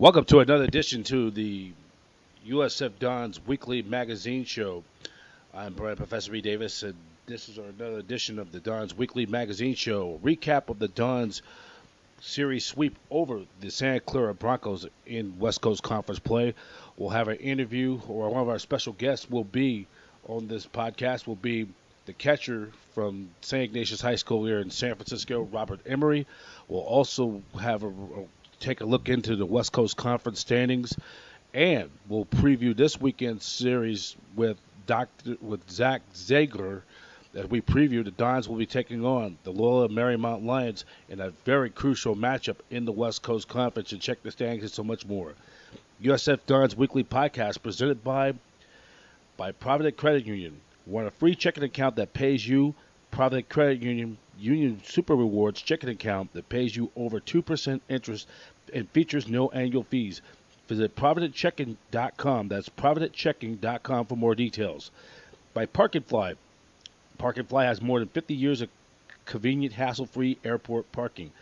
Welcome to another edition to the USF Dons Weekly Magazine Show. I'm Brian Professor B. Davis, and this is another edition of the Dons Weekly Magazine Show. Recap of the Dons series sweep over the Santa Clara Broncos in West Coast Conference play. We'll have an interview, or one of our special guests will be on this podcast will be the catcher from St. Ignatius High School here in San Francisco, Robert Emery. We'll also have a, a take a look into the West Coast Conference standings, and we'll preview this weekend's series with Doctor with Zack Zager. As we preview, the Dons will be taking on the Loyola Marymount Lions in a very crucial matchup in the West Coast Conference. And check the standings and so much more. USF Dons Weekly Podcast presented by by Provident Credit Union. Want a free checking account that pays you? Provident Credit Union Union Super Rewards checking account that pays you over 2% interest and features no annual fees. Visit providentchecking.com. That's providentchecking.com for more details. By Park and Fly. Park and Fly has more than 50 years of convenient, hassle-free airport parking.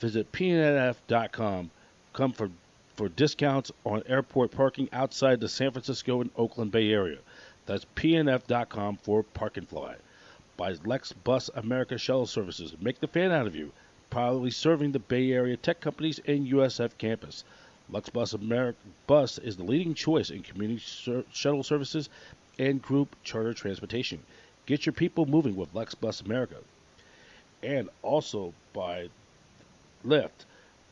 Visit pnf.com. Come for for discounts on airport parking outside the San Francisco and Oakland Bay Area. That's pnf.com for Park and Fly. By Lux Bus America Shuttle Services. Make the fan out of you. Proudly serving the Bay Area tech companies and USF campus. Lux Bus America Bus is the leading choice in community sur- shuttle services and group charter transportation. Get your people moving with Lux Bus America. And also by Lyft.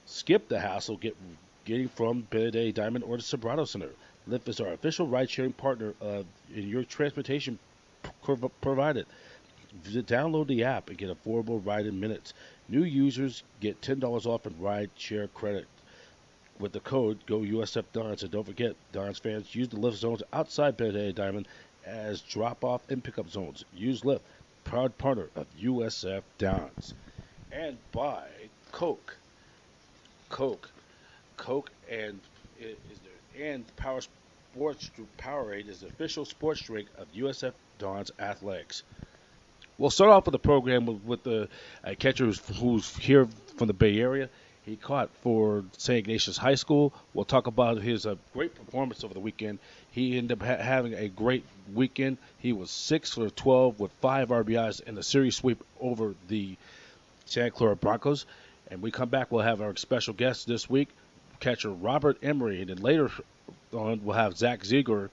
Skip the hassle get, getting from Benedetti Diamond or the Sobrato Center. Lyft is our official ride sharing partner in your transportation prov- provided. Visit, download the app and get affordable ride in minutes. New users get $10 off in ride share credit with the code Go USF Dons. And don't forget, Dons fans, use the Lyft zones outside Benedetti Diamond as drop off and pickup zones. Use Lyft, proud partner of USF Dons. And buy Coke. Coke. Coke and is there, and Power Sports Powerade is the official sports drink of USF Dons Athletics. We'll start off with the program with, with the catcher who's, who's here from the Bay Area. He caught for St. Ignatius High School. We'll talk about his uh, great performance over the weekend. He ended up ha- having a great weekend. He was six for 12 with five RBIs in the series sweep over the Santa Clara Broncos. And we come back, we'll have our special guest this week, catcher Robert Emery, and then later on we'll have Zack Zager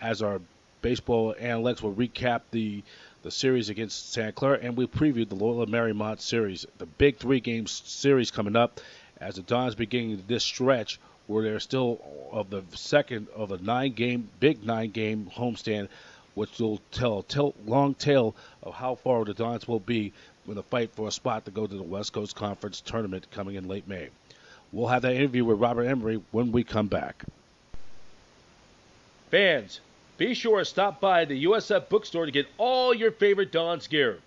as our baseball analyst. We'll recap the the series against Santa Clara, and we previewed the Loyola Marymount series, the big three game series coming up as the Dons beginning this stretch where they're still of the second of a nine game, big nine game homestand, which will tell a long tale of how far the Dons will be in the fight for a spot to go to the West Coast Conference tournament coming in late May. We'll have that interview with Robert Emery when we come back. Fans, be sure to stop by the USF bookstore to get all your favorite Dons gear.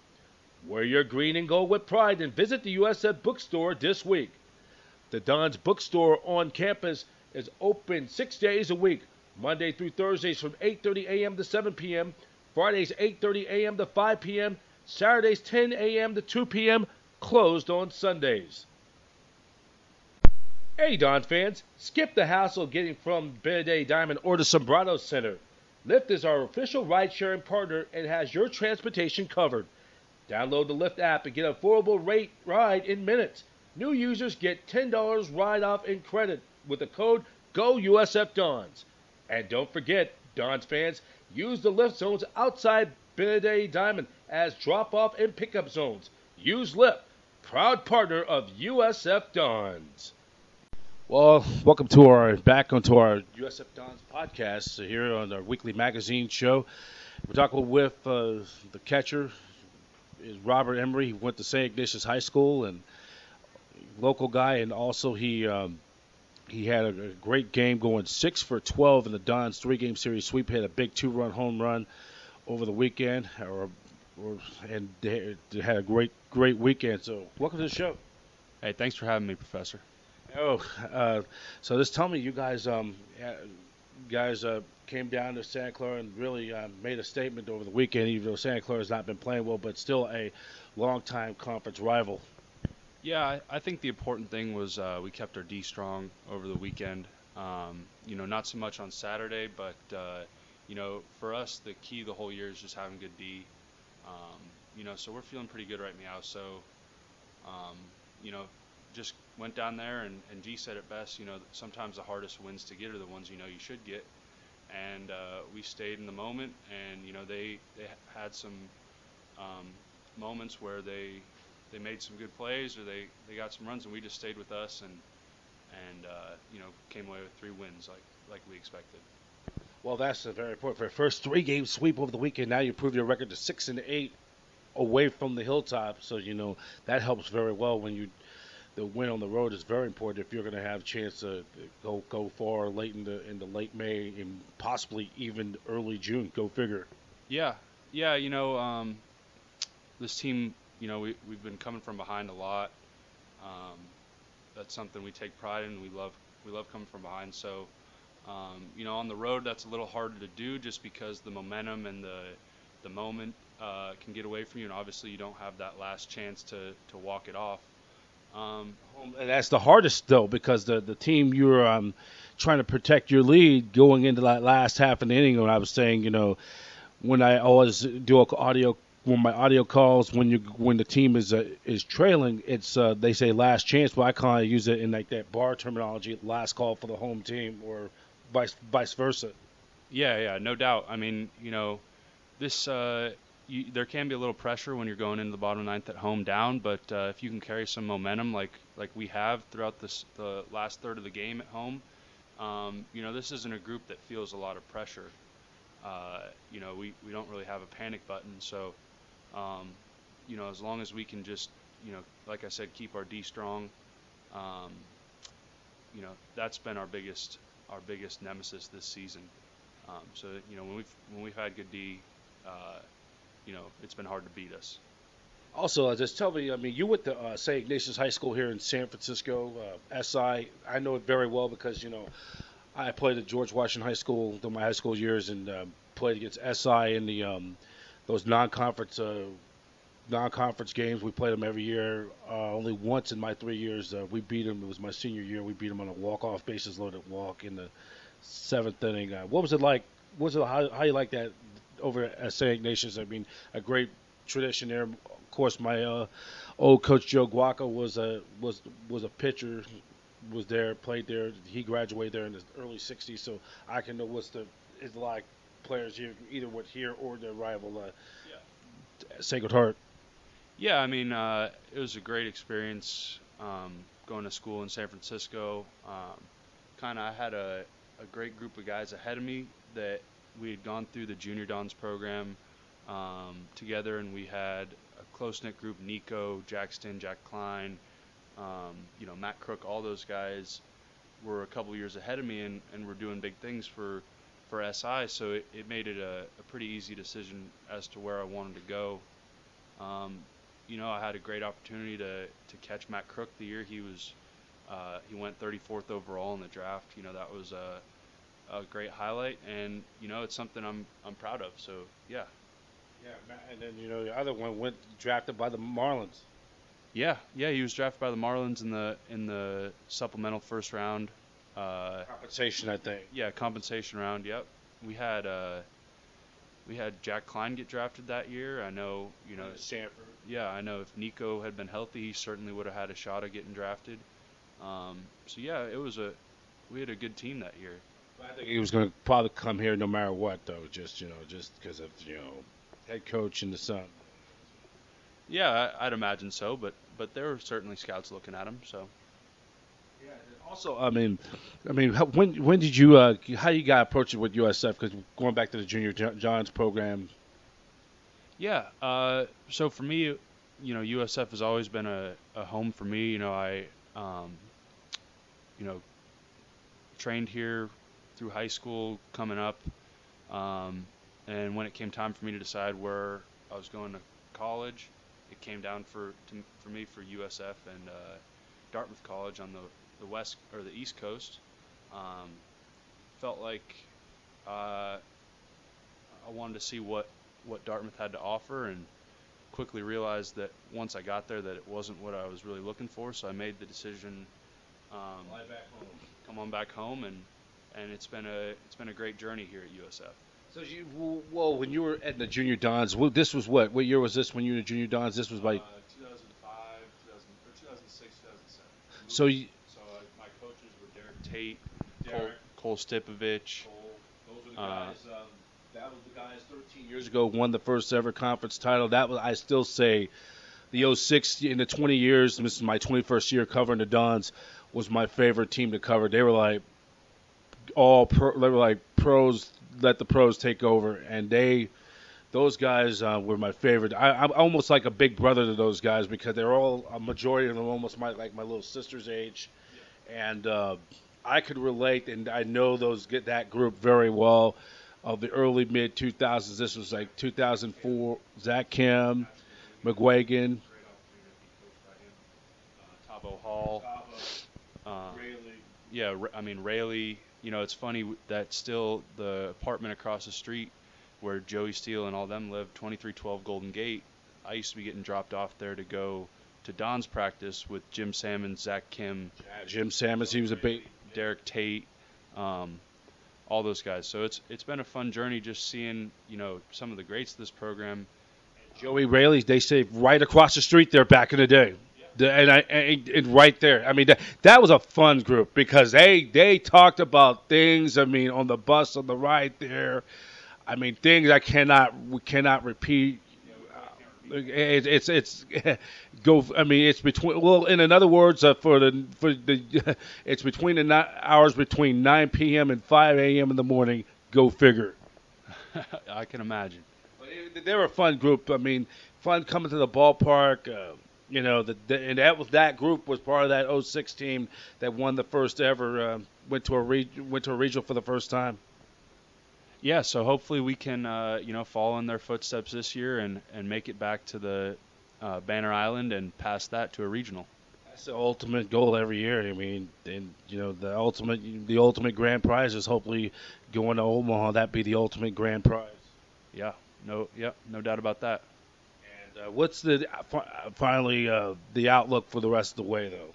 Wear your green and gold with pride and visit the USF bookstore this week. The Dons bookstore on campus is open six days a week, Monday through Thursdays from 8:30 a.m. to 7 p.m., Fridays 8:30 a.m. to 5 p.m., Saturdays 10 a.m. to 2 p.m., closed on Sundays. Hey, Don fans, skip the hassle getting from Benedetti Diamond or the Sobrato Center. Lyft is our official ride sharing partner and has your transportation covered. Download the Lyft app and get an affordable rate ride in minutes. New users get $10 ride off in credit with the code GOUSFDons. And don't forget, Dons fans, use the Lyft zones outside Benedetti Diamond as drop off and pickup zones. Use Lyft, proud partner of USF Dons. Well, welcome to our back onto our USF Dons podcast here on our weekly magazine show. We're talking with uh, the catcher is Robert Emery. He went to St. Ignatius High School and local guy, and also he um, he had a, great game going six for 12 in the Dons three game series sweep. Had a big two run home run over the weekend, or, or and they had a great great weekend. So welcome to the show. Hey, thanks for having me, Professor. Oh, uh, so just tell me, you guys, um, guys uh, came down to Santa Clara and really uh, made a statement over the weekend. Even though Santa Clara has not been playing well, but still a long-time conference rival. Yeah, I, I think the important thing was uh, we kept our D strong over the weekend. Um, you know, not so much on Saturday, but uh, you know, for us, the key the whole year is just having good D. Um, you know, so we're feeling pretty good right now. So, um, you know, just went down there and, and G said it best. You know, sometimes the hardest wins to get are the ones you know you should get, and uh, we stayed in the moment. And you know, they they had some um, moments where they they made some good plays or they, they got some runs, and we just stayed with us and and uh, you know came away with three wins like like we expected. Well, that's very important. For the first three game sweep over the weekend, now you improve your record to six and eight away from the hilltop. So you know that helps very well when you the win on the road is very important if you're going to have a chance to go go far late in the in the late May and possibly even early June. Go figure. Yeah, yeah. You know, um, this team, you know, we we've been coming from behind a lot. Um, that's something we take pride in. We love we love coming from behind. So, um, you know, on the road that's a little harder to do just because the momentum and the the moment uh, can get away from you, and obviously you don't have that last chance to to walk it off. Um, that's the hardest though, because the the team you're um, trying to protect your lead going into that last half of the inning. When I was saying, you know, when I always do audio when my audio calls when you when the team is uh, is trailing, it's uh, they say last chance, but I kind of use it in like that bar terminology, last call for the home team, or vice vice versa. Yeah, yeah, no doubt. I mean, you know, this uh, you, there can be a little pressure when you're going into the bottom ninth at home down, but uh, if you can carry some momentum like like we have throughout this the last third of the game at home, um, you know this isn't a group that feels a lot of pressure. Uh, you know we, we don't really have a panic button, so um, you know as long as we can just you know like I said keep our D strong, um, you know that's been our biggest our biggest nemesis this season. Um, so you know when we've when we've had good D. Uh, you know, it's been hard to beat us. Also, uh, just tell me, I mean, you went to uh, St. Ignatius High School here in San Francisco, uh, SI. I know it very well because, you know, I played at George Washington High School during my high school years and uh, played against SI in the um, those non-conference uh, non-conference games. We played them every year. Uh, only once in my three years uh, we beat them. It was my senior year. We beat them on a walk-off bases loaded walk in the seventh inning. Uh, what was it like? Was it how, how you like that over at St. Ignatius. I mean, a great tradition there. Of course, my uh, old coach Joe Guaca was a was was a pitcher, was there, played there. He graduated there in the early '60s, so I can know what's the is like players here either with here or their rival, uh, yeah. Sacred Heart. Yeah, I mean, uh, it was a great experience um, going to school in San Francisco. Um, kind of, I had a, a great group of guys ahead of me that we had gone through the Junior Dons program um, together, and we had a close knit group: Nico, Jackson, Jack Klein, um, you know, Matt Krook. All those guys were a couple years ahead of me, and, and were doing big things for for SI. So it, it made it a, a pretty easy decision as to where I wanted to go. Um, you know, I had a great opportunity to to catch Matt Krook the year he was. Uh, he went 34th overall in the draft. You know, that was a a great highlight, and you know it's something I'm I'm proud of. So yeah. Yeah, and then you know the other one went drafted by the Marlins. Yeah, yeah, he was drafted by the Marlins in the in the supplemental first round. Uh, compensation, I think. Yeah, compensation round. Yep. We had uh, we had Jack Klein get drafted that year. I know, you know, Stanford. Yeah, I know if Nico had been healthy, he certainly would have had a shot at getting drafted. Um, so yeah, it was a we had a good team that year. I think he was going to probably come here no matter what, though. Just you know, just because of you know, head coach and the son. Yeah, I'd imagine so, but but there were certainly scouts looking at him. So. Yeah. Also, I mean, I mean, how, when when did you uh, how you got approached it with USF? Because going back to the Junior Dons program. Yeah. Uh, so for me, you know, USF has always been a, a home for me. You know, I, um, you know, trained here through high school coming up. Um, and when it came time for me to decide where I was going to college, it came down for to, for me for USF and uh, Dartmouth College on the, the west or the east coast. Um, felt like uh, I wanted to see what what Dartmouth had to offer and quickly realized that once I got there that it wasn't what I was really looking for. So I made the decision um, come on back home, and and it's been a it's been a great journey here at USF. So you, well, when you were at the junior dons, well, this was what? What year was this when you were in the junior dons? This was like. Uh, 2005, 2000, or 2006, 2007. So you, So uh, my coaches were Derek Tate, Derek. Cole, Cole Stipovich. Those were the Uh, guys. Um, that was the guys 13 years ago won the first ever conference title. That was I still say the 06 in the 20 years. This is my 21st year covering the Dons. Was my favorite team to cover. They were like all pro, they were like pros. Let the pros take over, and they. Those guys uh, were my favorite. I, I'm almost like a big brother to those guys because they're all a majority of them almost my like my little sister's age, and uh, I could relate, and I know those get that group very well of the early mid 2000s. This was like 2004. Zach Kim, McGuagan, Tabo Hall. Uh, yeah, I mean Rayleigh. You know, it's funny that still the apartment across the street where Joey Steele and all them live, 2312 Golden Gate. I used to be getting dropped off there to go to Don's practice with Jim Salmon, Zach Kim, Jim Sammons. He was a big. Derek Tate, um, all those guys. So it's it's been a fun journey just seeing you know some of the greats of this program. Joey Rayleigh, they say right across the street there back in the day. And I and, and right there. I mean that that was a fun group because they they talked about things. I mean on the bus on the ride there. I mean things I cannot we cannot repeat. It, it's it's go. I mean it's between. Well, in other words, uh, for the for the it's between the ni- hours between 9 p.m. and 5 a.m. in the morning. Go figure. I can imagine. But it- they were a fun group. I mean, fun coming to the ballpark. Uh, you know, the, the, and that was that group was part of that 06 team that won the first ever. Uh, went to a re- went to a regional for the first time. yeah, so hopefully we can, uh, you know, follow in their footsteps this year and, and make it back to the uh, Banner Island and pass that to a regional. That's the ultimate goal every year. I mean, and you know, the ultimate the ultimate grand prize is hopefully going to Omaha. That be the ultimate grand prize. Yeah, no, yeah, no doubt about that. Uh, what's the fi- finally uh, the outlook for the rest of the way though?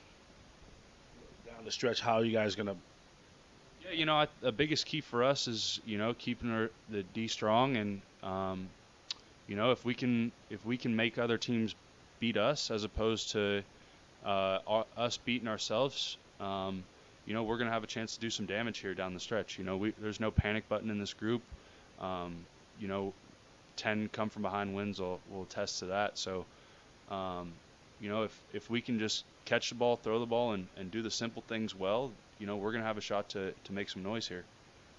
Down the stretch, how are you guys gonna? Yeah, you know, I, the biggest key for us is you know keeping our, the D strong, and um, you know if we can if we can make other teams beat us as opposed to uh, us beating ourselves, um, you know we're gonna have a chance to do some damage here down the stretch. You know, we, there's no panic button in this group. Um, you know, ten come from behind wins will will attest to that. So, um, you know, if if we can just catch the ball, throw the ball, and, and do the simple things well, you know, we're going to have a shot to, to make some noise here.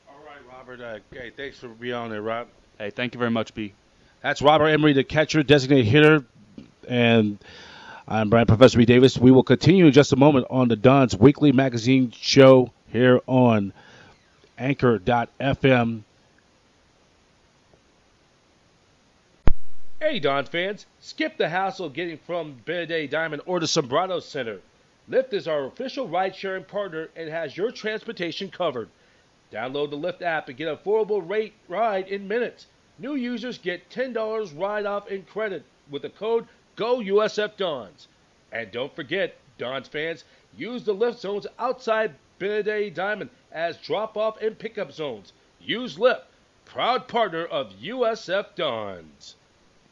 All right, Robert. Uh, okay, thanks for being on there, Rob. Hey, thank you very much, B. That's Robert Emery, the catcher, designated hitter, and I'm Brian Professor B. Davis. We will continue in just a moment on the Don's weekly magazine show here on Anchor.fm. Hey, Don fans, skip the hassle of getting from Benedetti Diamond or the Sobrato Center. Lyft is our official ride sharing partner and has your transportation covered. Download the Lyft app and get a affordable rate ride in minutes. New users get $10 ride off in credit with the code GOUSFDONS. And don't forget, Dons fans, use the Lyft zones outside Benedetti Diamond as drop off and pickup zones. Use Lyft, proud partner of USF Dons.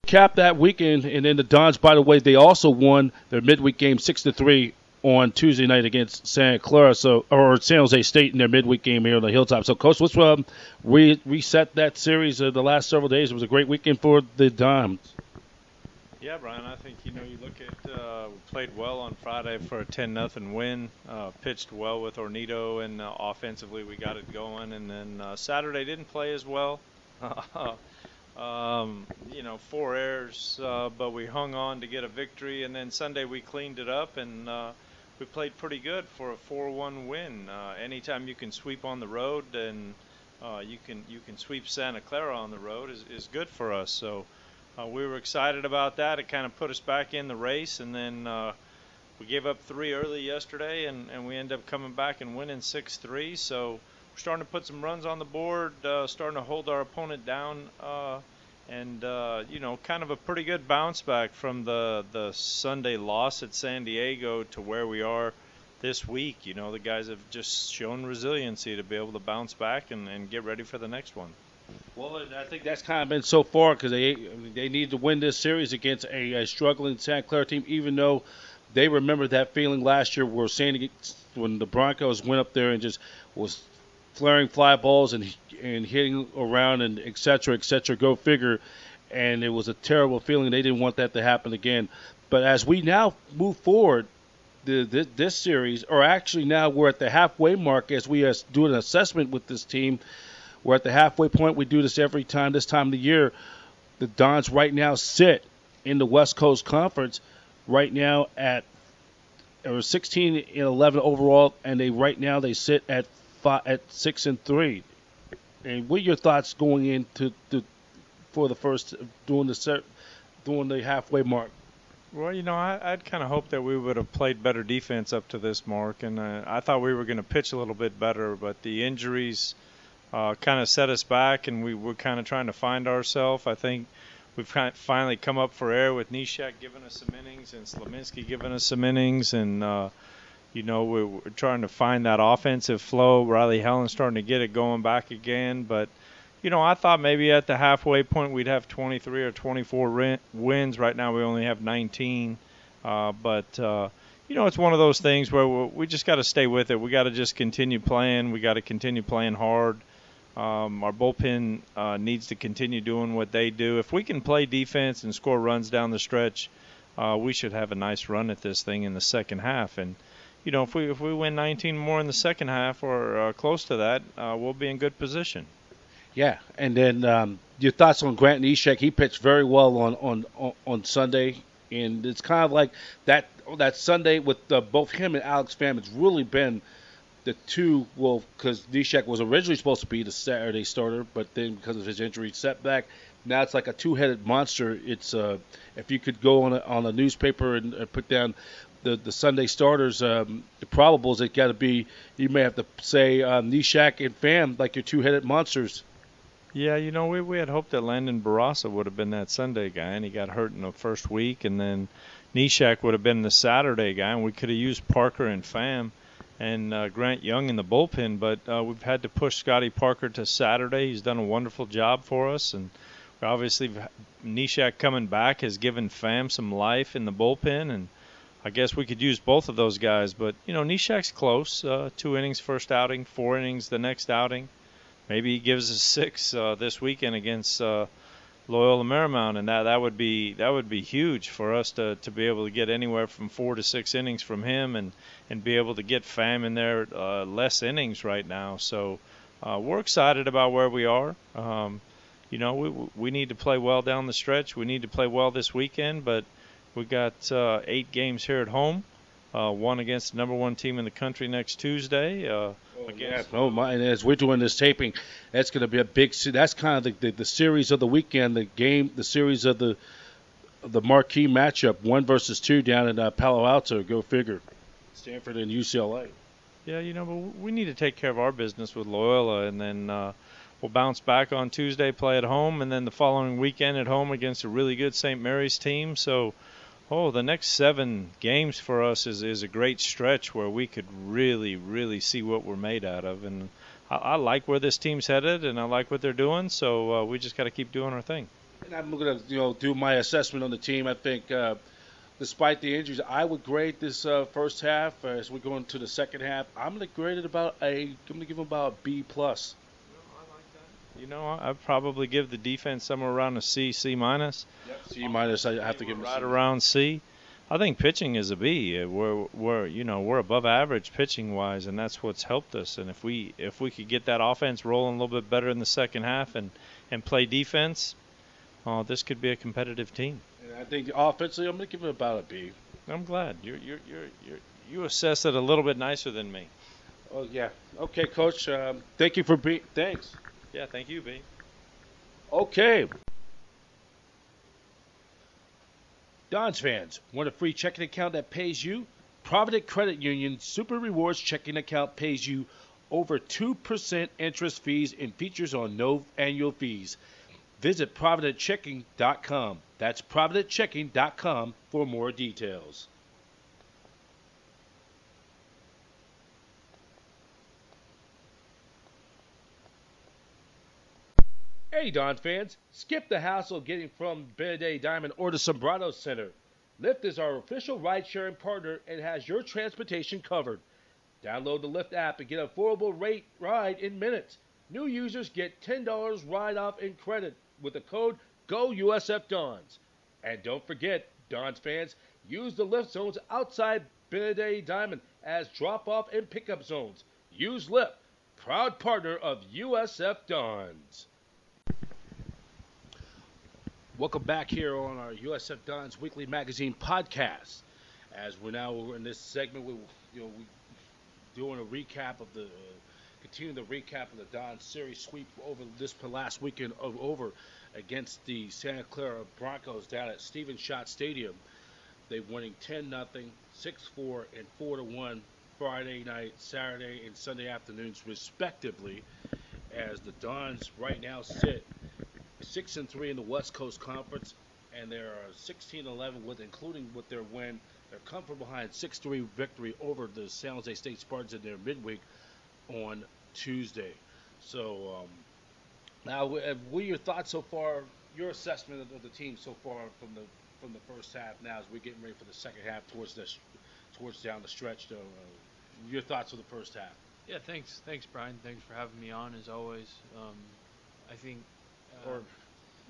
Cap that weekend, and then the Dons, by the way, they also won their midweek game 6 to 3 on Tuesday night against Santa Clara, so or San Jose State in their midweek game here on the Hilltop. So, Coach, let's um, re- reset that series of the last several days. It was a great weekend for the Dons. Yeah, Brian. I think you know you look at uh, played well on Friday for a 10 nothing win. Uh, pitched well with Ornito, and uh, offensively we got it going. And then uh, Saturday didn't play as well. um, you know, four errors, uh, but we hung on to get a victory. And then Sunday we cleaned it up and uh, we played pretty good for a 4-1 win. Uh, anytime you can sweep on the road and uh, you can you can sweep Santa Clara on the road is, is good for us. So. Uh, we were excited about that. It kind of put us back in the race, and then uh, we gave up three early yesterday, and, and we ended up coming back and winning 6-3. So we're starting to put some runs on the board, starting to hold our opponent down, and uh, you know, kind of a pretty good bounce back from the the Sunday loss at San Diego to where we are this week, you know, the guys have just shown resiliency to be able to bounce back and, and get ready for the next one. Well, I think that's kind of been so far because they they need to win this series against a, a struggling Santa Clara team, even though they remember that feeling last year where San when the Broncos went up there and just was flaring fly balls and and hitting around and etc. cetera, et cetera. Go figure. And it was a terrible feeling. They didn't want that to happen again. But as we now move forward, the, the, this series, or actually now we're at the halfway mark as we do an assessment with this team. We're at the halfway point. We do this every time this time of the year. The Dons right now sit in the West Coast Conference right now at or 16 and 11 overall, and they right now they sit at five, at six and three. And what are your thoughts going into the for the first doing the doing the halfway mark? Well, you know, I, would kind of hoped that we would have played better defense up to this mark, and uh, I thought we were going to pitch a little bit better, but the injuries uh, kind of set us back, and we were kind of trying to find ourselves. I think we've kind of finally come up for air with Neshek giving us some innings and Slaminski giving us some innings, and uh, you know we're, trying to find that offensive flow. Riley Helen's starting to get it going back again, but you know, I thought maybe at the halfway point we'd have 23 or 24 wins. Right now we only have 19. Uh, but, uh, you know, it's one of those things where we just got to stay with it. We got to just continue playing. We got to continue playing hard. Um, our bullpen uh, needs to continue doing what they do. If we can play defense and score runs down the stretch, uh, we should have a nice run at this thing in the second half. And, you know, if we if we win 19 more in the second half or uh, close to that, uh, we'll be in good position. Yeah, and then um, your thoughts on Grant Neshek? He pitched very well on on on, Sunday, and it's kind of like that that Sunday with uh, both him and Alex Pham. It's really been the two. Well, because Neshek was originally supposed to be the Saturday starter, but then because of his injury setback, now it's like a two-headed monster. It's uh, if you could go on a, on a newspaper and put down the the Sunday starters, um, the probables, it got to be. You may have to say um, Neshek and Pham like your two-headed monsters. Yeah, you know, we we had hoped that Landon Barassa would have been that Sunday guy, and he got hurt in the first week, and then Neshek would have been the Saturday guy, and we could have used Parker and Pham and uh, Grant Young in the bullpen, but uh, we've had to push Scotty Parker to Saturday. He's done a wonderful job for us, and obviously Neshek coming back has given Pham some life in the bullpen, and I guess we could use both of those guys. But you know, Neshek's close. Uh, two innings first outing, four innings the next outing maybe he gives us six uh, this weekend against uh, Loyola Marymount, and that that would be that would be huge for us to to be able to get anywhere from four to six innings from him, and and be able to get Pham in there uh, less innings right now. So uh, we're excited about where we are. Um, you know, we we need to play well down the stretch. We need to play well this weekend, but we got uh, eight games here at home. Uh, one against the number one team in the country next Tuesday. Uh, Oh, yeah, no, my, and as we're doing this taping, that's going to be a big. That's kind of the, the, the series of the weekend, the game, the series of the the marquee matchup, one versus two down in uh, Palo Alto. Go figure, Stanford and UCLA. Yeah, you know, but we need to take care of our business with Loyola, and then uh, we'll bounce back on Tuesday, play at home, and then the following weekend at home against a really good St. Mary's team. So Oh, the next seven games for us is, is a great stretch where we could really, really see what we're made out of. And I, I like where this team's headed, and I like what they're doing. So uh, we just got to keep doing our thing. And I'm going to, you know, do my assessment on the team. I think, uh, despite the injuries, I would grade this uh, first half as we go into the second half. I'm going to grade it about a. I'm going to give them about a B plus. You know, I'd probably give the defense somewhere around a C, C minus. Yep, C minus. I have to give them right around C. I think pitching is a B. We're we're you know we're above average pitching wise, and that's what's helped us. And if we if we could get that offense rolling a little bit better in the second half and and play defense, oh, this could be a competitive team. And I think offensively, I'm going to give it about a B. I'm glad you you you you you assess it a little bit nicer than me. Oh yeah. Okay, coach. Um, thank you for being. Thanks. Yeah, thank you, B. Okay. Dons fans, want a free checking account that pays you? Provident Credit Union Super Rewards checking account pays you over 2% interest fees and features on no annual fees. Visit providentchecking.com. That's providentchecking.com for more details. Hey, Don fans, skip the hassle getting from Benedetti Diamond or the Sobrato Center. Lyft is our official ride sharing partner and has your transportation covered. Download the Lyft app and get a affordable rate ride in minutes. New users get $10 ride off in credit with the code GOUSFDons. And don't forget, Dons fans, use the Lyft zones outside Benedetti Diamond as drop off and pickup zones. Use Lyft, proud partner of USF Dons. Welcome back here on our USF Dons Weekly Magazine podcast. As we're now in this segment, we you know we doing a recap of the uh, continuing the recap of the Dons series sweep over this last weekend of, over against the Santa Clara Broncos down at Stephen Schott Stadium. They winning 10 nothing, 6-4 and 4 to 1 Friday night, Saturday and Sunday afternoons respectively as the Dons right now sit six and three in the West Coast Conference, and they're 16-11 with including with their win. They're behind 6-3 victory over the San Jose State Spartans in their midweek on Tuesday. So um, now, what are your thoughts so far? Your assessment of the team so far from the from the first half. Now, as we're getting ready for the second half towards this towards down the stretch, though, uh, your thoughts of the first half? Yeah, thanks, thanks, Brian. Thanks for having me on as always. Um, I think or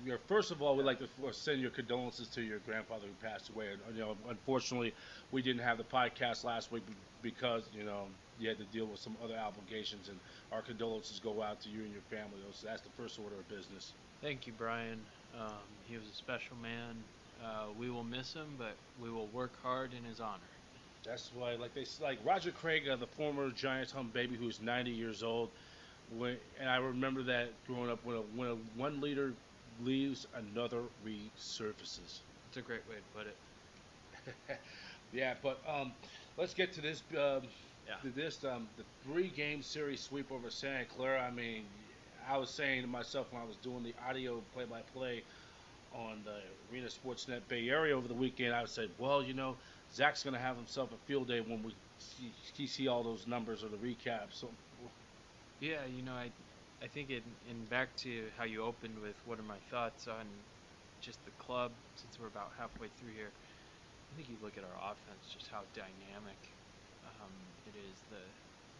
your first of all, we'd like to send your condolences to your grandfather who passed away. And, you know, unfortunately, we didn't have the podcast last week because you know you had to deal with some other obligations, and our condolences go out to you and your family. So that's the first order of business. Thank you, Brian. Um, he was a special man. Uh, we will miss him, but we will work hard in his honor. That's why, like they like Roger Craig, uh, the former Giants home baby, who's 90 years old. When, and I remember that growing up when a, when a one leader leaves, another resurfaces. It's a great way to put it. yeah, but um, let's get to this. Um, yeah. This um, the three game series sweep over Santa Clara. I mean, I was saying to myself when I was doing the audio play by play on the Arena Sportsnet Bay Area over the weekend, I said, well, you know, Zack's going to have himself a field day when we see, see all those numbers or the recap. Yeah, you know, I, I think in, in back to how you opened with what are my thoughts on just the club since we're about halfway through here. I think you look at our offense, just how dynamic um, it is, the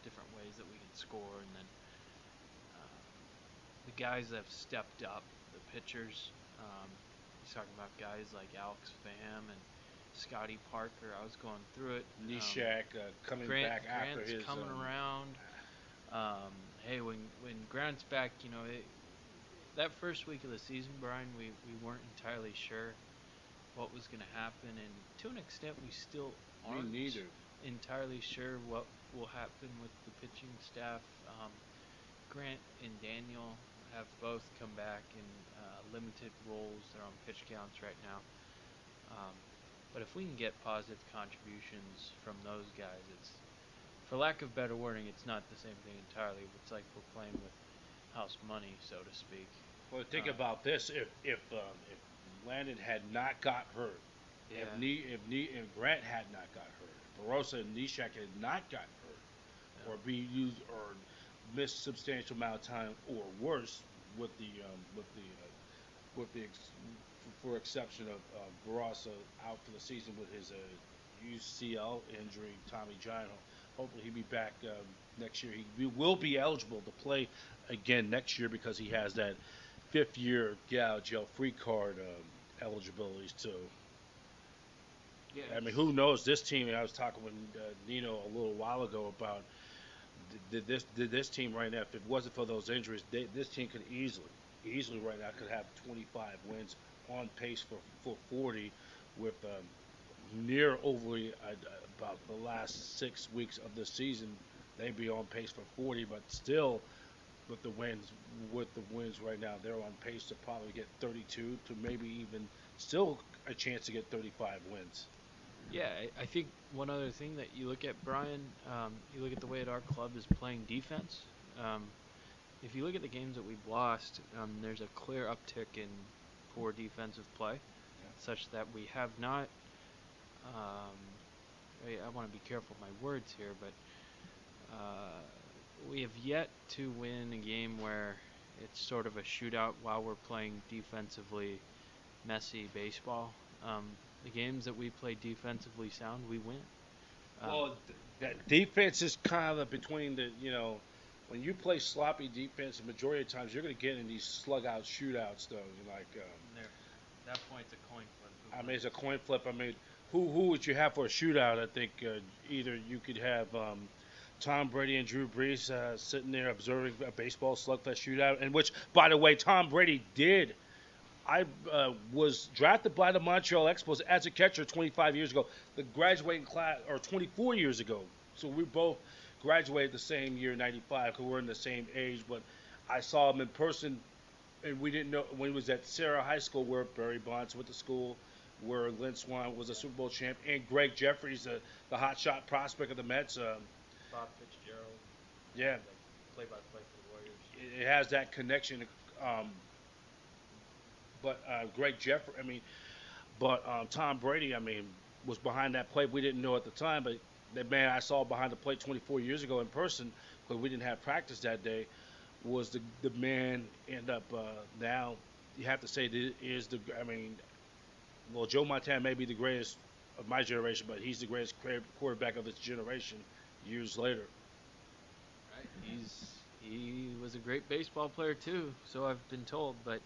different ways that we can score, and then uh, the guys that have stepped up, the pitchers. Um, he's talking about guys like Alex Pham and Scotty Parker. I was going through it. Neshek um, uh, coming Grant, back after Grant's his coming um, around. Um, hey, when when Grant's back, you know, it, that first week of the season, Brian, we, we weren't entirely sure what was going to happen, and to an extent, we still aren't neither. entirely sure what will happen with the pitching staff. Um, Grant and Daniel have both come back in uh, limited roles. They're on pitch counts right now. Um, but if we can get positive contributions from those guys, it's for lack of better wording, it's not the same thing entirely. It's like we're playing with house money, so to speak. Well, think Uh, about this: if if um, if Landon had not got hurt, Yeah. if Ne- if Ne- if Grant had not got hurt, Barossa and Neshek had not got hurt, Yeah. or be used or missed substantial amount of time, or worse, with the um, with the uh, with the ex- for exception of uh, Barossa out for the season with his uh, UCL injury, Tommy John. Hopefully he'll be back um, next year. He, will be eligible to play again next year because he has that fifth year Gal Gel free card um, eligibilities too. Yeah. I mean, who knows? This team. I was talking with uh, Nino a little while ago about did this did this team right now. If it wasn't for those injuries, they, this team could easily, easily right now could have 25 wins on pace for for 40, with um, near over uh, about the last six weeks of the season, they'd be on pace for 40. But still, with the wins, with the wins right now, they're on pace to probably get 32 to maybe even still a chance to get 35 wins. Yeah, I, I think one other thing that you look at, Brian, um, you look at the way that our club is playing defense. Um, if you look at the games that we've lost, um, there's a clear uptick in poor defensive play, such that we have not. Um, I, I want to be careful of my words here, but uh, we have yet to win a game where it's sort of a shootout while we're playing defensively messy baseball. Um, the games that we play defensively sound, we win. Um, Well, that defense is kind of between the you know, when you play sloppy defense, the majority of times you're going to get in these slug out shootouts though. You're like, um, there, that point's a coin flip. I mean, it's a coin flip. I mean, who who would you have for a shootout? I think uh, either you could have um, Tom Brady and Drew Brees uh, sitting there observing a baseball slugfest shootout, and which, by the way, Tom Brady did. I uh, was drafted by the Montreal Expos as a catcher 25 years ago. The graduating class, or 24 years ago. So we both graduated the same year, 95, because we're in the same age. But I saw him in person, and we didn't know when he was at Serra High School, where Barry Bonds went to school, where Lynn Swann was a Super Bowl champ, and Gregg Jefferies, the, the hot shot prospect of the Mets. Um, Bob Fitzgerald, yeah, play-by-play for the Warriors. it, it has that connection. Um, but uh, Greg Jeffrey, I mean, but um, Tom Brady, I mean, was behind that plate. We didn't know at the time, but the man I saw behind the plate 24 years ago in person, because we didn't have practice that day, was the the man. End up uh, now, you have to say that is the. I mean, well, Joe Montana may be the greatest of my generation, but he's the greatest quarterback of his generation. Years later. Right. He's he was a great baseball player too, so I've been told. But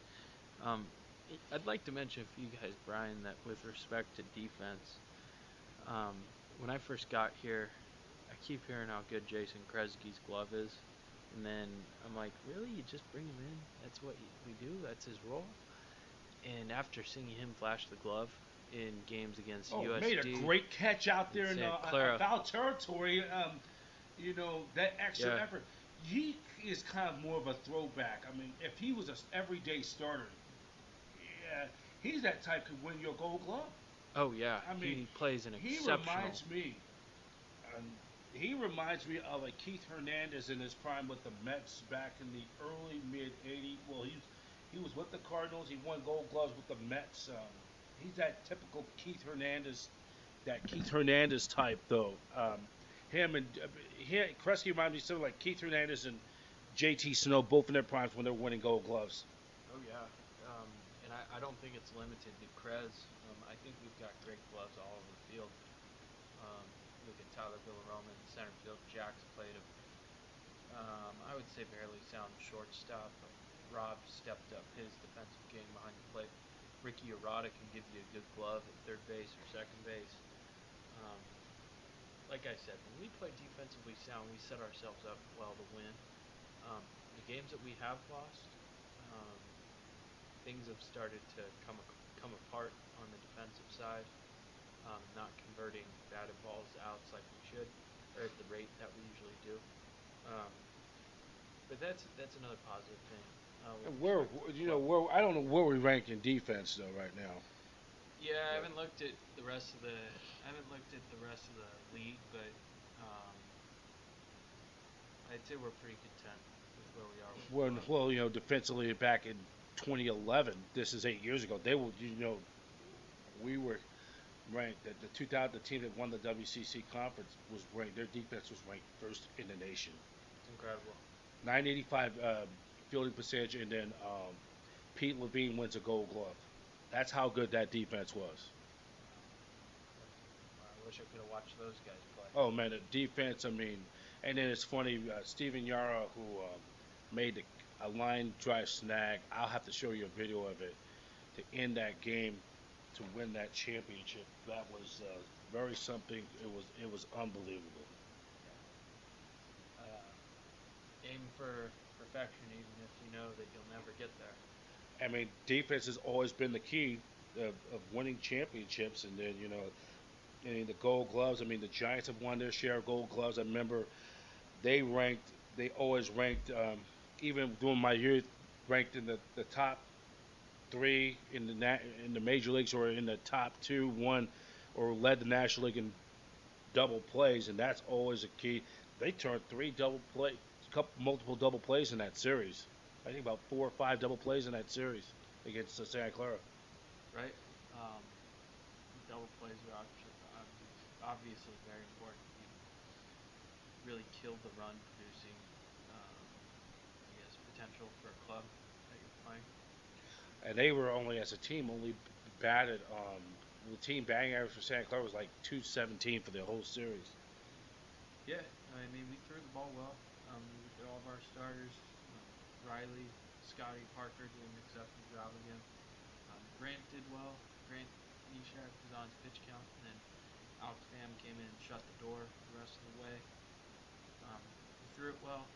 um, I'd like to mention for you guys, Brian, that with respect to defense, um, when I first got here, I keep hearing how good Jason Kresge's glove is, and then I'm like, really? You just bring him in? That's what we do? That's his role? And after seeing him flash the glove in games against Oh, USD, made a great catch out there in uh, foul territory. Um, you know that extra Yeah. effort. He is kind of more of a throwback. I mean, if he was an everyday starter, yeah, he's that type could win your Gold Glove. oh yeah, I mean, he plays an He exceptional. reminds me. Um, he reminds me of a Keith Hernandez in his prime with the Mets back in the early mid '80s. Well, he he was with the Cardinals. He won Gold Gloves with the Mets. Um, he's that typical Keith Hernandez, that Keith Hernandez type though. Um, him and uh, he, Kresge reminds me something like Keith Hernandez and JT Snow, both in their primes when they were winning Gold Gloves. Oh yeah, um, and I, I don't think it's limited to Krez. Um, I think we've got great gloves all over the field. Um, look at Tyler Villaroma in center field. Jack's played a, um, I would say fairly sound shortstop. But Rob stepped up his defensive game behind the plate. Ricky Arata can give you a good glove at third base or second base. Um, like I said, when we play defensively sound, we set ourselves up well to win. Um, the games that we have lost, um, things have started to come come apart on the defensive side. Um, not converting batted balls outs like we should, or at the rate that we usually do. Um, but that's that's another positive thing. Uh, And where you know where I don't know where we rank in defense though right now. Yeah, I haven't looked at the rest of the. I haven't looked at the rest of the league, but um, I'd say we're pretty content with where we are. With Well, well, you know, defensively back in 2011, this is eight years ago. They were, you know, we were ranked. that the 2000 the team that won the WCC conference was ranked. Their defense was ranked first in the nation. It's incredible. 985 uh, fielding percentage, and then um, Pete Levine wins a Gold Glove. That's how good that defense was. I wish I could have watched those guys play. Oh man, the defense. I mean, and then it's funny. Uh, Steven Yara, who um, made the, a line drive snag. I'll have to show you a video of it to end that game to win that championship. That was uh, very something. It was it was unbelievable. Uh, aim for perfection, even if you know that you'll never get there. I mean, defense has always been the key of, of winning championships, and then you know, mean, the Gold Gloves. I mean, the Giants have won their share of Gold Gloves. I remember they ranked. They always ranked, um, even during my youth, ranked in the, the top three in the na- in the major leagues or in the top two, one, or led the National League in double plays, and that's always a key. They turned three double play, couple multiple double plays in that series. I think about four or five double plays in that series against uh, Santa Clara. right? Um, double plays are obviously, obviously very important. You really killed the run producing, um, I guess, potential for a club that you're playing. And they were only, as a team, only batted. Um, the team batting average for Santa Clara was like 217 for the whole series. Yeah, I mean we threw the ball well. Um, we looked at all of our starters. Riley, Scotty Parker did an exceptional job again. Um, Grant did well. Grant Neshek was on his pitch count, and then Alex Pham came in and shut the door the rest of the way. Um, we threw it well.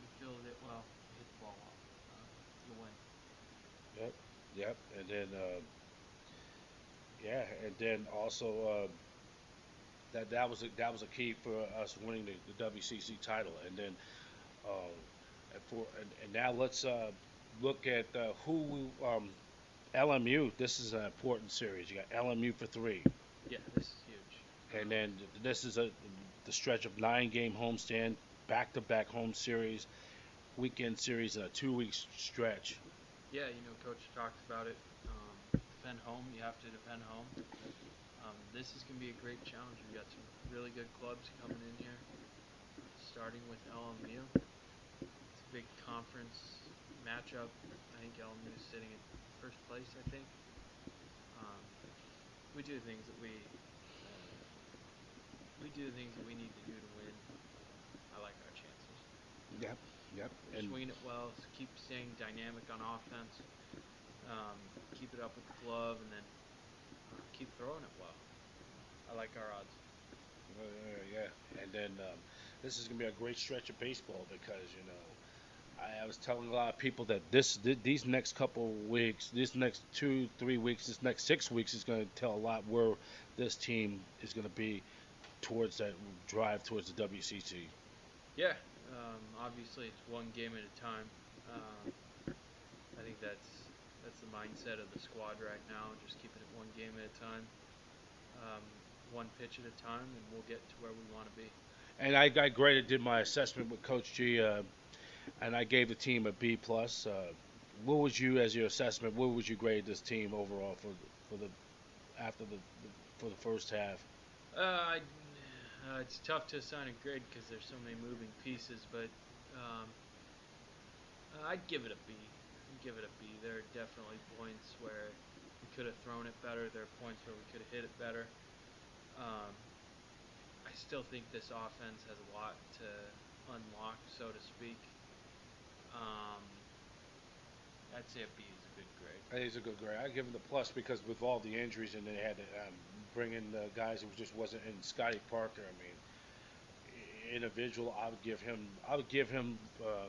We fielded it well. We hit the ball well. Uh, the win. Yep, yep. And then, uh, yeah, and then also uh, that that was a, that was a key for us winning the, the WCC title. And then, for and, and now let's uh, look at uh, who um, LMU. This is an important series. You got LMU for three, Yeah, this is huge. and then this is a the stretch of nine game homestand, back to back home series, weekend series, and a two week stretch. Yeah, you know, Coach talked about it. Um, defend home. You have to defend home. Um, this is going to be a great challenge. We've got some really good clubs coming in here, starting with LMU. Big conference matchup. I think LMU is sitting in first place. I think. Um, we do things that we we do the things that we need to do to win. I like our chances. Yep, yep. And Swing it well. s- Keep staying dynamic on offense. Um, keep it up with the glove, and then uh, keep throwing it well. I like our odds. Uh, yeah, and then um, this is gonna be a great stretch of baseball because you know I, I was telling a lot of people that this th- these next couple weeks, this next two three weeks, this next six weeks is gonna tell a lot where this team is gonna be towards that drive towards the WCC. Yeah. Um, obviously, it's one game at a time. Um, I think that's that's the mindset of the squad right now. Just keeping it one game at a time, um, one pitch at a time, and we'll get to where we want to be. And I, I graded, did my assessment with Coach G, uh, and I gave the team a B plus. Uh, what would you, as your assessment, what would you grade this team overall for for the after the, for the first half? Uh, uh, it's tough to assign a grade because there's so many moving pieces, but um, I'd give it a B. I'd give it a B. There are definitely points where we could have thrown it better. There are points where we could have hit it better. Um, I still think this offense has a lot to unlock, so to speak. Um, I'd say a B is a good grade. I think it's a good grade. I give him the plus because with all the injuries and they had to um, bring in the guys who just wasn't in Scotty Parker. I mean, individual, I would give him. I would give him. Uh,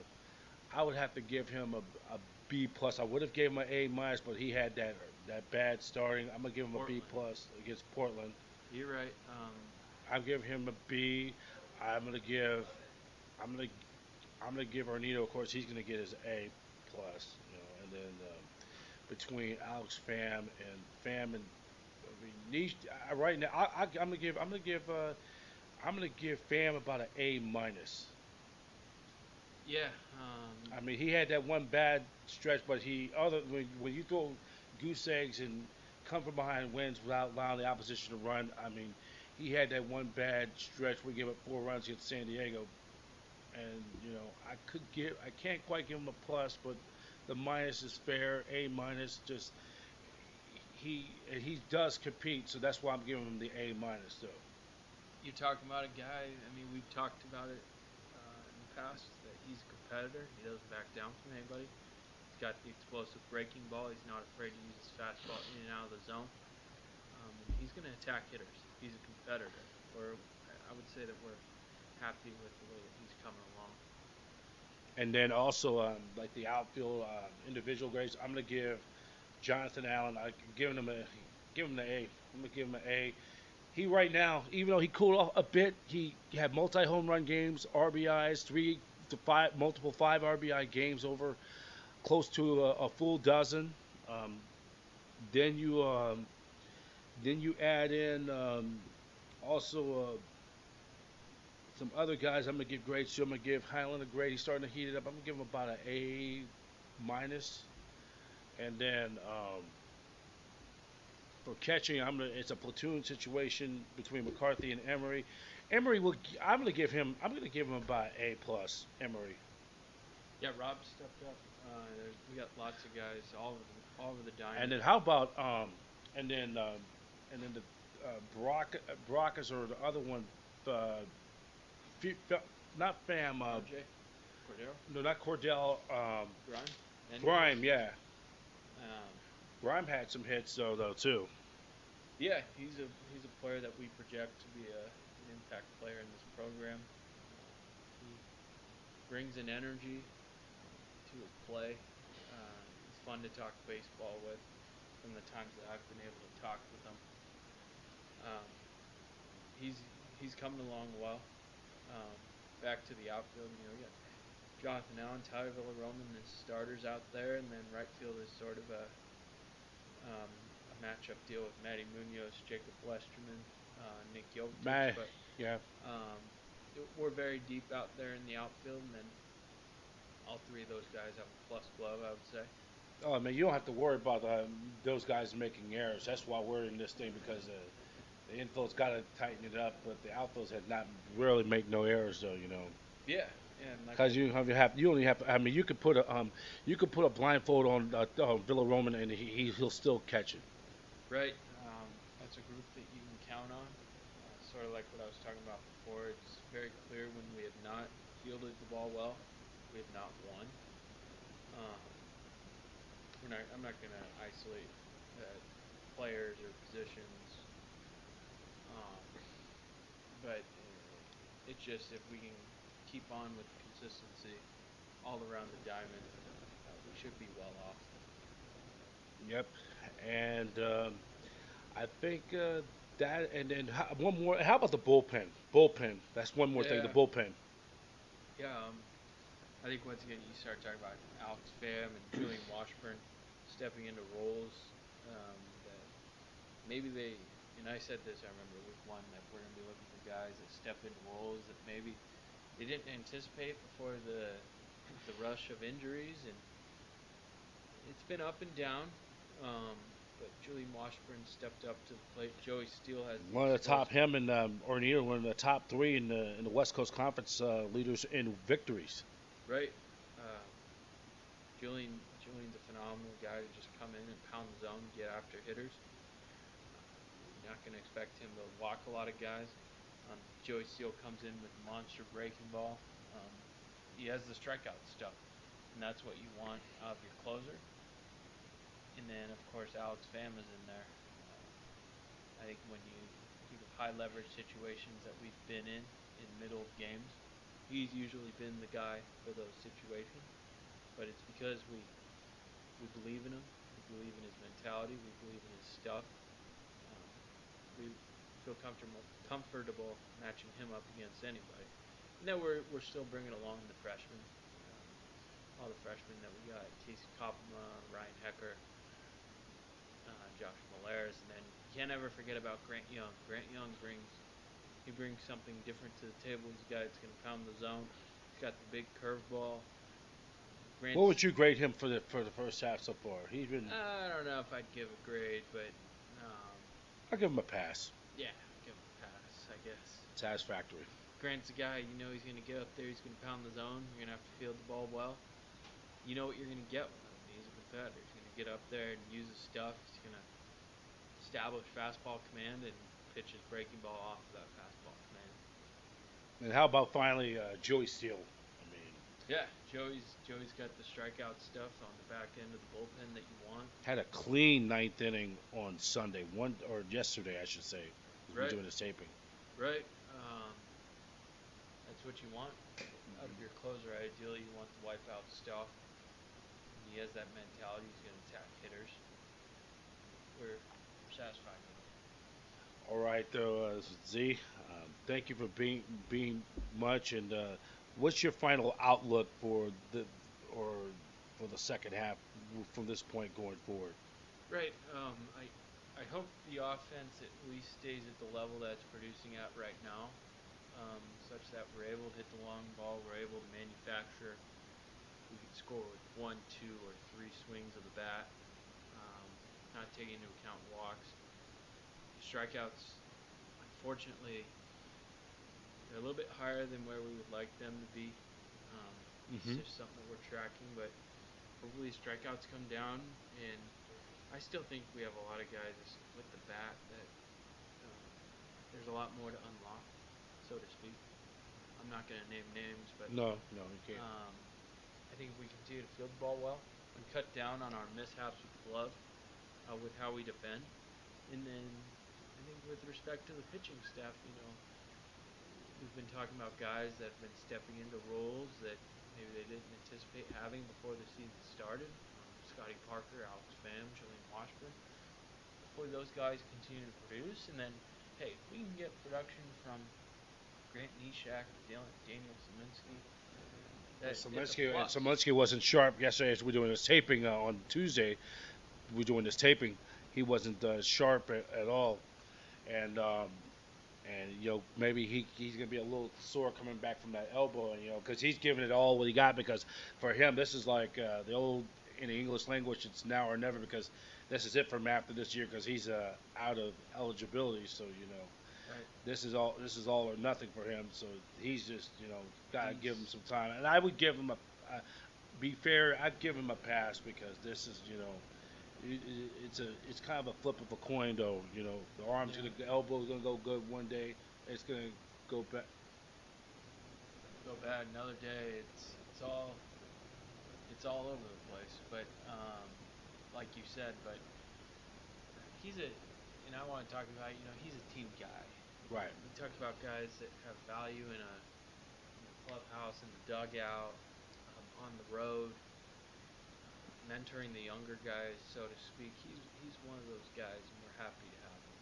I would have to give him a, a B plus. I would have gave him an A minus, but he had that that bad starting. I'm gonna give him a B plus against Portland. You're right. Um, I'm giving him a B. I'm gonna give. I'm gonna. I'm gonna give Arnito. Of course, he's gonna get his A plus. You know, and then um, between Alex Pham and Pham and I mean, Nish, I, right now, I, I, I'm gonna give. I'm gonna give. Uh, I'm gonna give Pham about an A minus. yeah. Um, I mean, he had that one bad stretch, but he other when, when you throw goose eggs and come from behind wins without allowing the opposition to run. I mean, he had that one bad stretch where he gave up four runs against San Diego, and you know I could give I can't quite give him a plus, but the minus is fair. A minus just he he does compete, so that's why I'm giving him the A minus though. you're talking about a guy. I mean, we've talked about it uh, in the past that he's a competitor. He doesn't back down from anybody. He's got the explosive breaking ball. He's not afraid to use his fastball in and out of the zone. Um, he's going to attack hitters. He's a competitor. We're, I would say that we're happy with the way that he's coming along. And then also, um, like the outfield uh, individual grades, I'm gonna give Jonathan Allen. I giving him a give him the A. I'm gonna give him an A. He right now, even though he cooled off a bit, he had multi home run games, RBIs, three to five, multiple five RBI games over close to a, a full dozen. Um, then you um, then you add in um, also. Uh, some other guys I'm gonna give grades to. I'm gonna give Highland a grade. He's starting to heat it up. I'm gonna give him about an A minus. And then um, for catching, I'm gonna. It's a platoon situation between McCarthy and Emery. Emery will. I'm gonna give him. I'm gonna give him about A plus. Emery. Yeah, Rob stepped up. Uh, we got lots of guys all over the, all over the diamond. And then how about um, and then um, and then the uh, Brock Brockers or the other one, uh, Fe- Fe- not Pham, uh, RJ, Cordero, no, not Cordell, um, Grime, and Grime, yeah, Um, Grime had some hits though, though too. yeah, he's a he's a player that we project to be a, an impact player in this program. Uh, he brings an energy to his play. Uh, he's fun to talk baseball with. From the times that I've been able to talk with him, um, he's he's coming along well. Um, back to the outfield, you know, we got Jonathan Allen, Tyler Villaroman as starters out there, and then right field is sort of a um, a matchup deal with Matty Munoz, Jacob Westerman, uh, Nick Jokic. Ma- but Yeah, um, it- we're very deep out there in the outfield, and then all three of those guys have a plus glove, I would say. Oh, I mean, you don't have to worry about um, those guys making errors. That's why we're in this thing because uh, the infield's got to tighten it up, but the outfields had not really make no errors though. You know, Yeah, and like because you have, you have you only have. I mean, you could put a um, you could put a blindfold on uh, uh, Villaroman and he he- he'll still catch it. Right. Um, that's a group that you can count on. Uh, sort of like what I was talking about before. It's very clear when we have not fielded the ball well, we have not won. Um, we're not, I'm not going to isolate uh, players or positions. But it's just if we can keep on with consistency all around the diamond, uh, we should be well off. Yep, and um, I think uh, that and then how, one more. How about the bullpen? Bullpen. That's one more thing. The bullpen. Yeah, um, I think once again you start talking about Alex Pham and Julian Washburn stepping into roles um, that maybe they, and I said this I remember week one that we're going to be looking for guys that step into roles that maybe they didn't anticipate before the the rush of injuries and it's been up and down. Um, but Julian Washburn stepped up to the plate. Joey Steele has One of the top, him and um, Ornier, one of the top three in the in the West Coast Conference uh, leaders in victories. Right. Uh, Julian Julian's a phenomenal guy to just come in and pound the zone, get after hitters. You're not going to expect him to walk a lot of guys. Um, Joey Steele comes in with monster breaking ball. Um, he has the strikeout stuff, and that's what you want out of your closer. And then, of course, Alex Pham is in there. Uh, I think when you think of high leverage situations that we've been in in middle of games, he's usually been the guy for those situations. But it's because we we believe in him, we believe in his mentality, we believe in his stuff. Um, we feel comfortable comfortable matching him up against anybody. And then we're we're still bringing along the freshmen, um, all the freshmen that we got: Casey Koppelma, Ryan Hecker, uh, Josh Malares, and then you can't ever forget about Grant Young. Grant Young brings he brings something different to the table. He's a guy that's going to pound the zone. He's got the big curveball. Grant's, What would you grade him for the for the first half so far? He's been. I don't know if I'd give a grade, but um, I'll give him a pass. Yeah, give him a pass, I guess. Satisfactory. Grant's a guy you know he's going to get up there. He's going to pound the zone. You're going to have to field the ball well. You know what you're going to get with him. He's a competitor. He's going to get up there and use his stuff. He's going to establish fastball command and pitch his breaking ball off of that fastball command. And how about finally uh, Joey Steele? I mean, Yeah, Joey's Joey's got the strikeout stuff on the back end of the bullpen that you want. had a clean ninth inning on Sunday, one or yesterday, I should say. Right. Doing this taping. Right. Um, that's what you want out of your closer. Ideally, you want the wipeout stuff. He has that mentality. He's going to attack hitters. We're, we're satisfied with him. All right, though, uh, Z. Um, thank you for being being much. And uh, what's your final outlook for the or for the second half from this point going forward? Right. Um, I I hope the offense at least stays at the level that it's producing at right now, um, such that we're able to hit the long ball. We're able to manufacture. We can score with one, two, or three swings of the bat, um, not taking into account walks. Strikeouts, unfortunately, they're a little bit higher than where we would like them to be. Um, It's Mhm. just something that we're tracking, but hopefully strikeouts come down, and I still think we have a lot of guys with the bat that uh, there's a lot more to unlock, so to speak. I'm not going to name names, but No, no, you can't. um, I think if we continue to field the ball well and cut down on our mishaps with the glove, uh, with how we defend, and then I think with respect to the pitching staff, you know, we've been talking about guys that have been stepping into roles that maybe they didn't anticipate having before the season started. Scotty Parker, Alex Pham, Julian Washburn. Hopefully those guys continue to produce, and then hey, if we can get production from Grant Neshek, Daniel, Daniel Saminsky. That, it's a Smolinski, plus. Smolinski wasn't sharp yesterday as we were doing this taping uh, on Tuesday. We were doing this taping. He wasn't uh, sharp at, at all, and um, and you know maybe he he's gonna be a little sore coming back from that elbow, and you know because he's giving it all what he got because for him this is like uh, the old in the English language it's now or never because this is it for after this year because he's uh, out of eligibility. So you know. Right. This is all. This is all or nothing for him. So he's just, you know, gotta He's- give him some time. And I would give him a, uh, be fair. I'd give him a pass because this is, you know, it, it, it's a, it's kind of a flip of a coin, though. You know, the arm's Yeah. gonna, the elbow's gonna go good one day. It's gonna go back. go bad another day. It's it's all it's all over the place. But um, like you said, but he's a and I want to talk about you know he's a team guy. Right. We talked about guys that have value in a, in the clubhouse, in the dugout, um, on the road, mentoring the younger guys, so to speak. He's he's one of those guys, and we're happy to have him.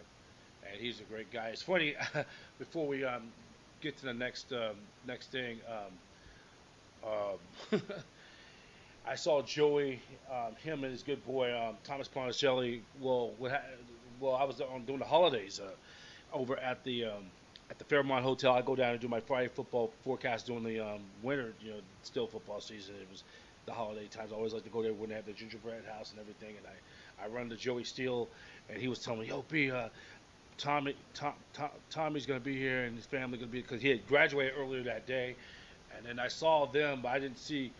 Yeah. And he's a great guy. It's funny. before we um, get to the next um, next thing, um, um, I saw Joey, um, him and his good boy um, Thomas Ponticelli. Well, well, I was on doing the holidays uh, over at the um, at the Fairmont Hotel. I go down and do my Friday football forecast during the um, winter, you know, still football season. It was the holiday times. I always like to go there when they have the gingerbread house and everything. And I, I run to Joey Steele, and he was telling me, "Yo, B, uh, Tommy, Tom, Tom, Tommy's gonna be here, and his family gonna be because he had graduated earlier that day." And then I saw them, but I didn't see.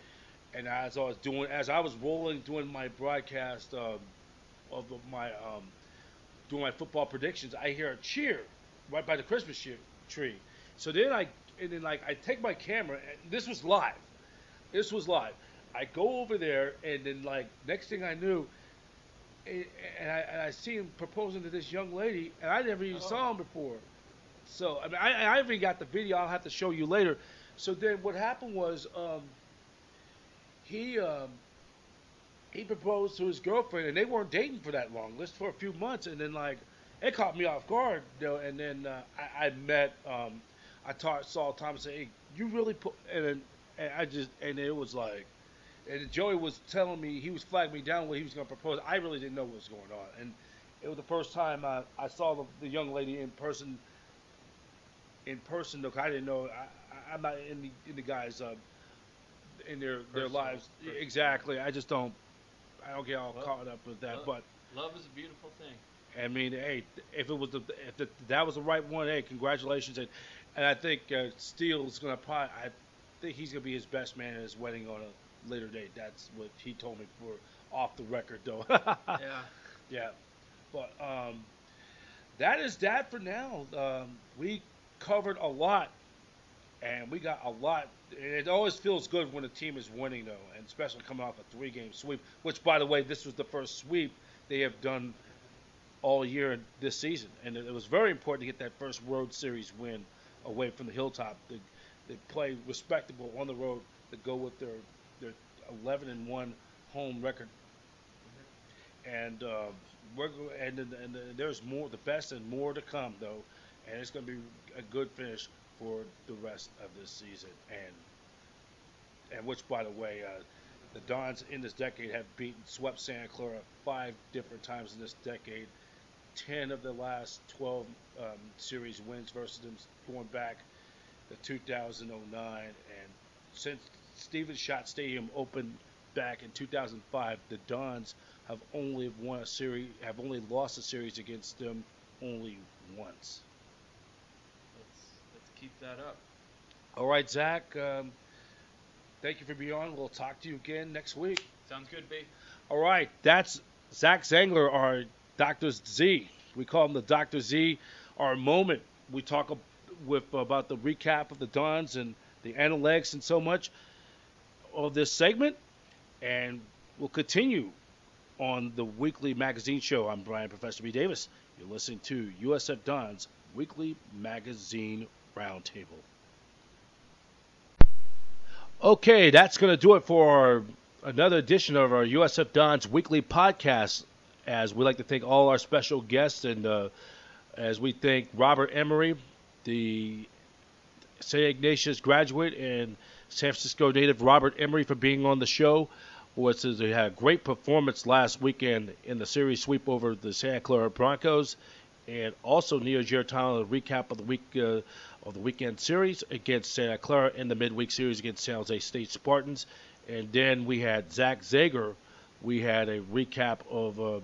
And as I was doing, as I was rolling, doing my broadcast um, of my um, doing my football predictions, I hear a cheer right by the Christmas tree-. So then I, and then like I take my camera, and this was live. This was live. I go over there, and then like next thing I knew, and and I, and I see him proposing to this young lady, and I never even saw him before. So I mean, I, I even got the video. I'll have to show you later. So then what happened was, um, he um, he proposed to his girlfriend, and they weren't dating for that long, just for a few months, and then like it caught me off guard, know, and then uh, I, I met, um, I taught, saw Thomas say, hey, you really put, and, then, and I just, and it was like, and Joey was telling me he was flagging me down what he was going to propose. I really didn't know what was going on, and it was the first time I, I saw the, the young lady in person. In person, look, I didn't know. I, I'm not in the in the guys' uh, in their their lives personal. exactly. I just don't. I don't get all Well, caught up with that, well, but. Love is a beautiful thing. I mean, hey, if it was the if the, that was the right one, hey, congratulations, and and I think uh, Steele's gonna probably I think he's gonna be his best man at his wedding on a later date. That's what he told me for off the record, though. Yeah. yeah, but um, that is that for now. Um, we covered a lot, and we got a lot. It always feels good when a team is winning, though, and especially coming off a three-game sweep. Which, by the way, this was the first sweep they have done all year this season, and it, was very important to get that first World Series win away from the Hilltop. They, they play respectable on the road to go with their their 11 and one home record, and um, we're and, and, and there's more, the best and more to come though, and it's going to be a good finish for the rest of this season, and and which by the way. Uh, the Dons in this decade have beaten, swept Santa Clara five different times in this decade. Ten of the last 12 um, series wins versus them going back to 2009. And since Stevens Schott Stadium opened back in 2005, the Dons have only won a series, have only lost a series against them only once. Keep that up. All right, Zack. Um, Thank you for being on. We'll talk to you again next week. Sounds good, B. All right, that's Zack Zangler, our Dr. Z. We call him the Dr. Z. Our moment. We talk with about the recap of the Dons and the analytics and so much of this segment, and we'll continue on the weekly magazine show. I'm Brian Professor B. Davis. You're listening to USF Dons Weekly Magazine Roundtable. Okay, that's going to do it for another edition of our USF Dons Weekly Podcast. As we like to thank all our special guests, and uh, as we thank Robert Emery, the St. Ignatius graduate and San Francisco native Robert Emery, for being on the show. Was they had a great performance last weekend in the series sweep over the Santa Clara Broncos, and also Nino Giarratano, a recap of the week uh, of the weekend series against Santa Clara and the midweek series against San Jose State Spartans. And then we had Zack Zager. We had a recap of um,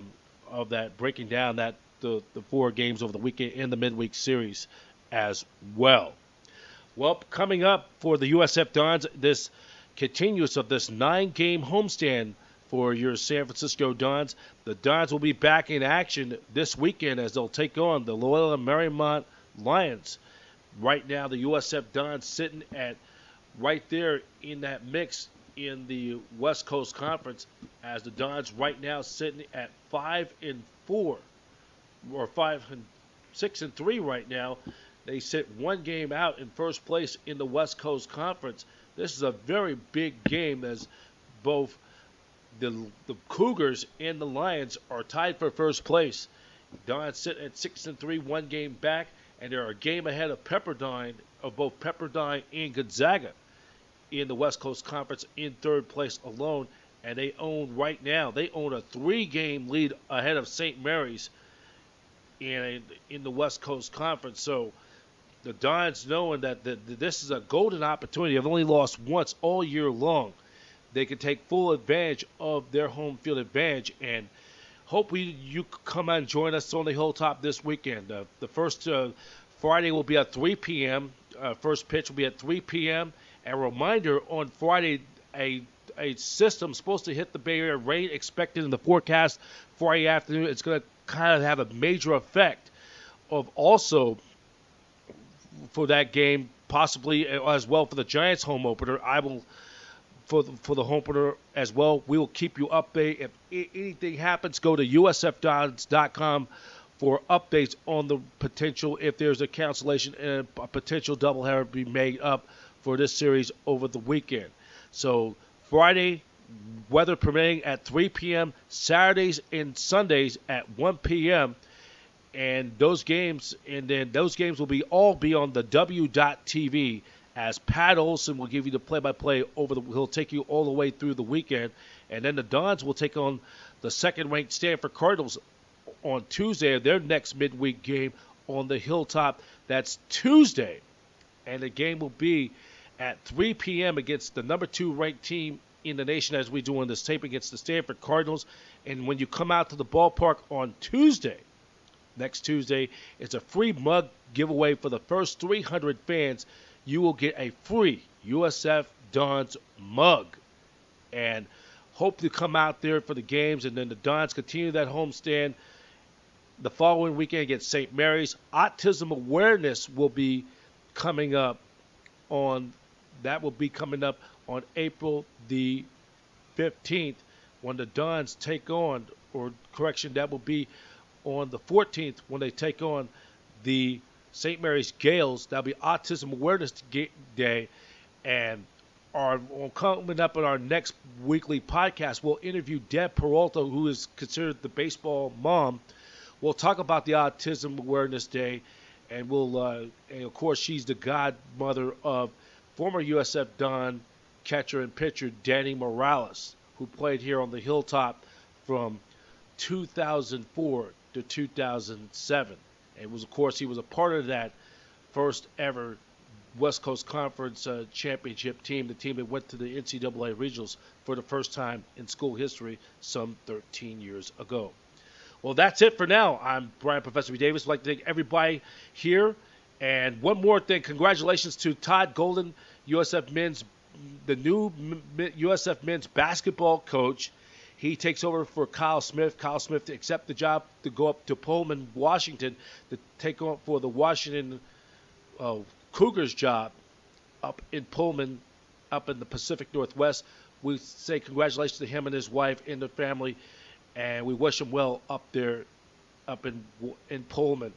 of that, breaking down that the, the four games over the weekend in the midweek series as well. Well, coming up for the USF Dons, this continues of this nine-game homestand for your San Francisco Dons. The Dons will be back in action this weekend as they'll take on the Loyola Marymount Lions. Right now, the USF Dons sitting at right there in that mix in the West Coast Conference, as the Dons right now sitting at five and four, or five and six and three right now. They sit one game out in first place in the West Coast Conference. This is a very big game as both the the Cougars and the Lions are tied for first place. Dons sit at six and three, one game back, and they're a game ahead of Pepperdine of both Pepperdine and Gonzaga in the West Coast Conference in third place alone. And they own right now they own a three-game lead ahead of St. Mary's in in the West Coast Conference. So the Dons knowing that the, this is a golden opportunity. They've only lost once all year long. They can take full advantage of their home field advantage and hope we you come and join us on the hilltop this weekend. Uh, the first uh, Friday will be at 3 p.m. Uh, first pitch will be at 3 p.m. A reminder on Friday, a a system supposed to hit the Bay Area. Rain expected in the forecast Friday afternoon. It's going to kind of have a major effect of also for that game, possibly as well for the Giants home opener. I will for the, for the home opener as well. We will keep you updated. If anything happens, go to usfdons.com for updates on the potential if there's a cancellation and a potential doubleheader be made up for this series over the weekend. So Friday, weather permitting, at 3 p.m. Saturdays and Sundays at 1 p.m and those games and then those games will be all be on the W.TV as Pat Olson will give you the play-by-play over the he'll take you all the way through the weekend and then the Dons will take on the second-ranked Stanford Cardinals on Tuesday their next midweek game on the Hilltop that's Tuesday and the game will be at 3 p.m. against the number 2 ranked team in the nation as we do on this tape against the Stanford Cardinals and when you come out to the ballpark on Tuesday next Tuesday. It's a free mug giveaway for the first 300 fans. You will get a free USF Dons mug. And hope to come out there for the games. And then the Dons continue that homestand the following weekend against St. Mary's. Autism awareness will be coming up on that will be coming up on April the 15th when the Dons take on, or correction, that will be on the 14th when they take on the St. Mary's Gales. That'll be Autism Awareness Day. And our, coming up in our next weekly podcast, we'll interview Deb Peralta, who is considered the baseball mom. We'll talk about the Autism Awareness Day, and we'll, uh, and of course, she's the godmother of former USF Don catcher and pitcher Danny Morales, who played here on the Hilltop from 2004 to 2007. It was, of course, he was a part of that first ever West Coast Conference uh, championship team, the team that went to the NCAA regionals for the first time in school history some 13 years ago. Well, that's it for now. I'm Brian Professor B. Davis. I'd like to thank everybody here. And one more thing congratulations to Todd Golden, USF men's the new USF men's basketball coach. He takes over for Kyle Smith. Kyle Smith to accept the job to go up to Pullman, Washington, to take on for the Washington uh, Cougars job up in Pullman, up in the Pacific Northwest. We say congratulations to him and his wife and the family, and we wish him well up there, up in in Pullman.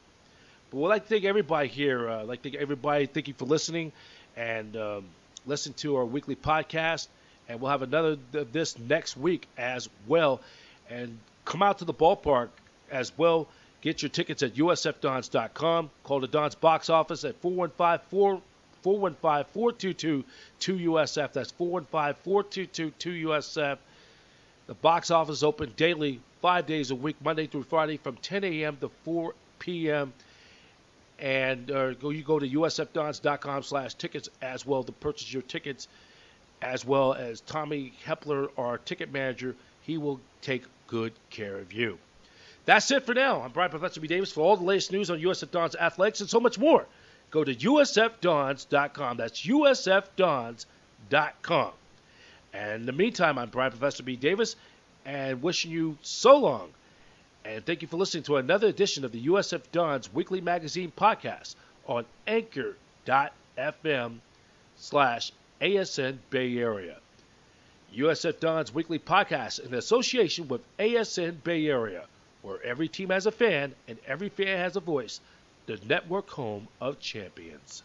But we'd like to thank everybody here. Uh, I'd like to thank everybody. Thank you for listening, and um, listen to our weekly podcast. And we'll have another th- this next week as well. And come out to the ballpark as well. Get your tickets at usfdons.com. Call the Dons box office at 415 415 2USF. That's 415 422 2USF. The box office is open daily, five days a week, Monday through Friday, from 10 a.m. to 4 p.m. And uh, go you go to usfdons.com slash tickets as well to purchase your tickets, as well as Tommy Hepler, our ticket manager. He will take good care of you. That's it for now. I'm Brian Professor B. Davis for all the latest news on USF Dons athletics and so much more. Go to usfdons.com. That's usfdons.com. And in the meantime, I'm Brian Professor B. Davis and wishing you so long. And thank you for listening to another edition of the USF Dons Weekly Magazine podcast on anchor.fm slash ASN Bay Area. USF Dons Weekly podcast in association with ASN Bay Area where every team has a fan and every fan has a voice, the network home of champions.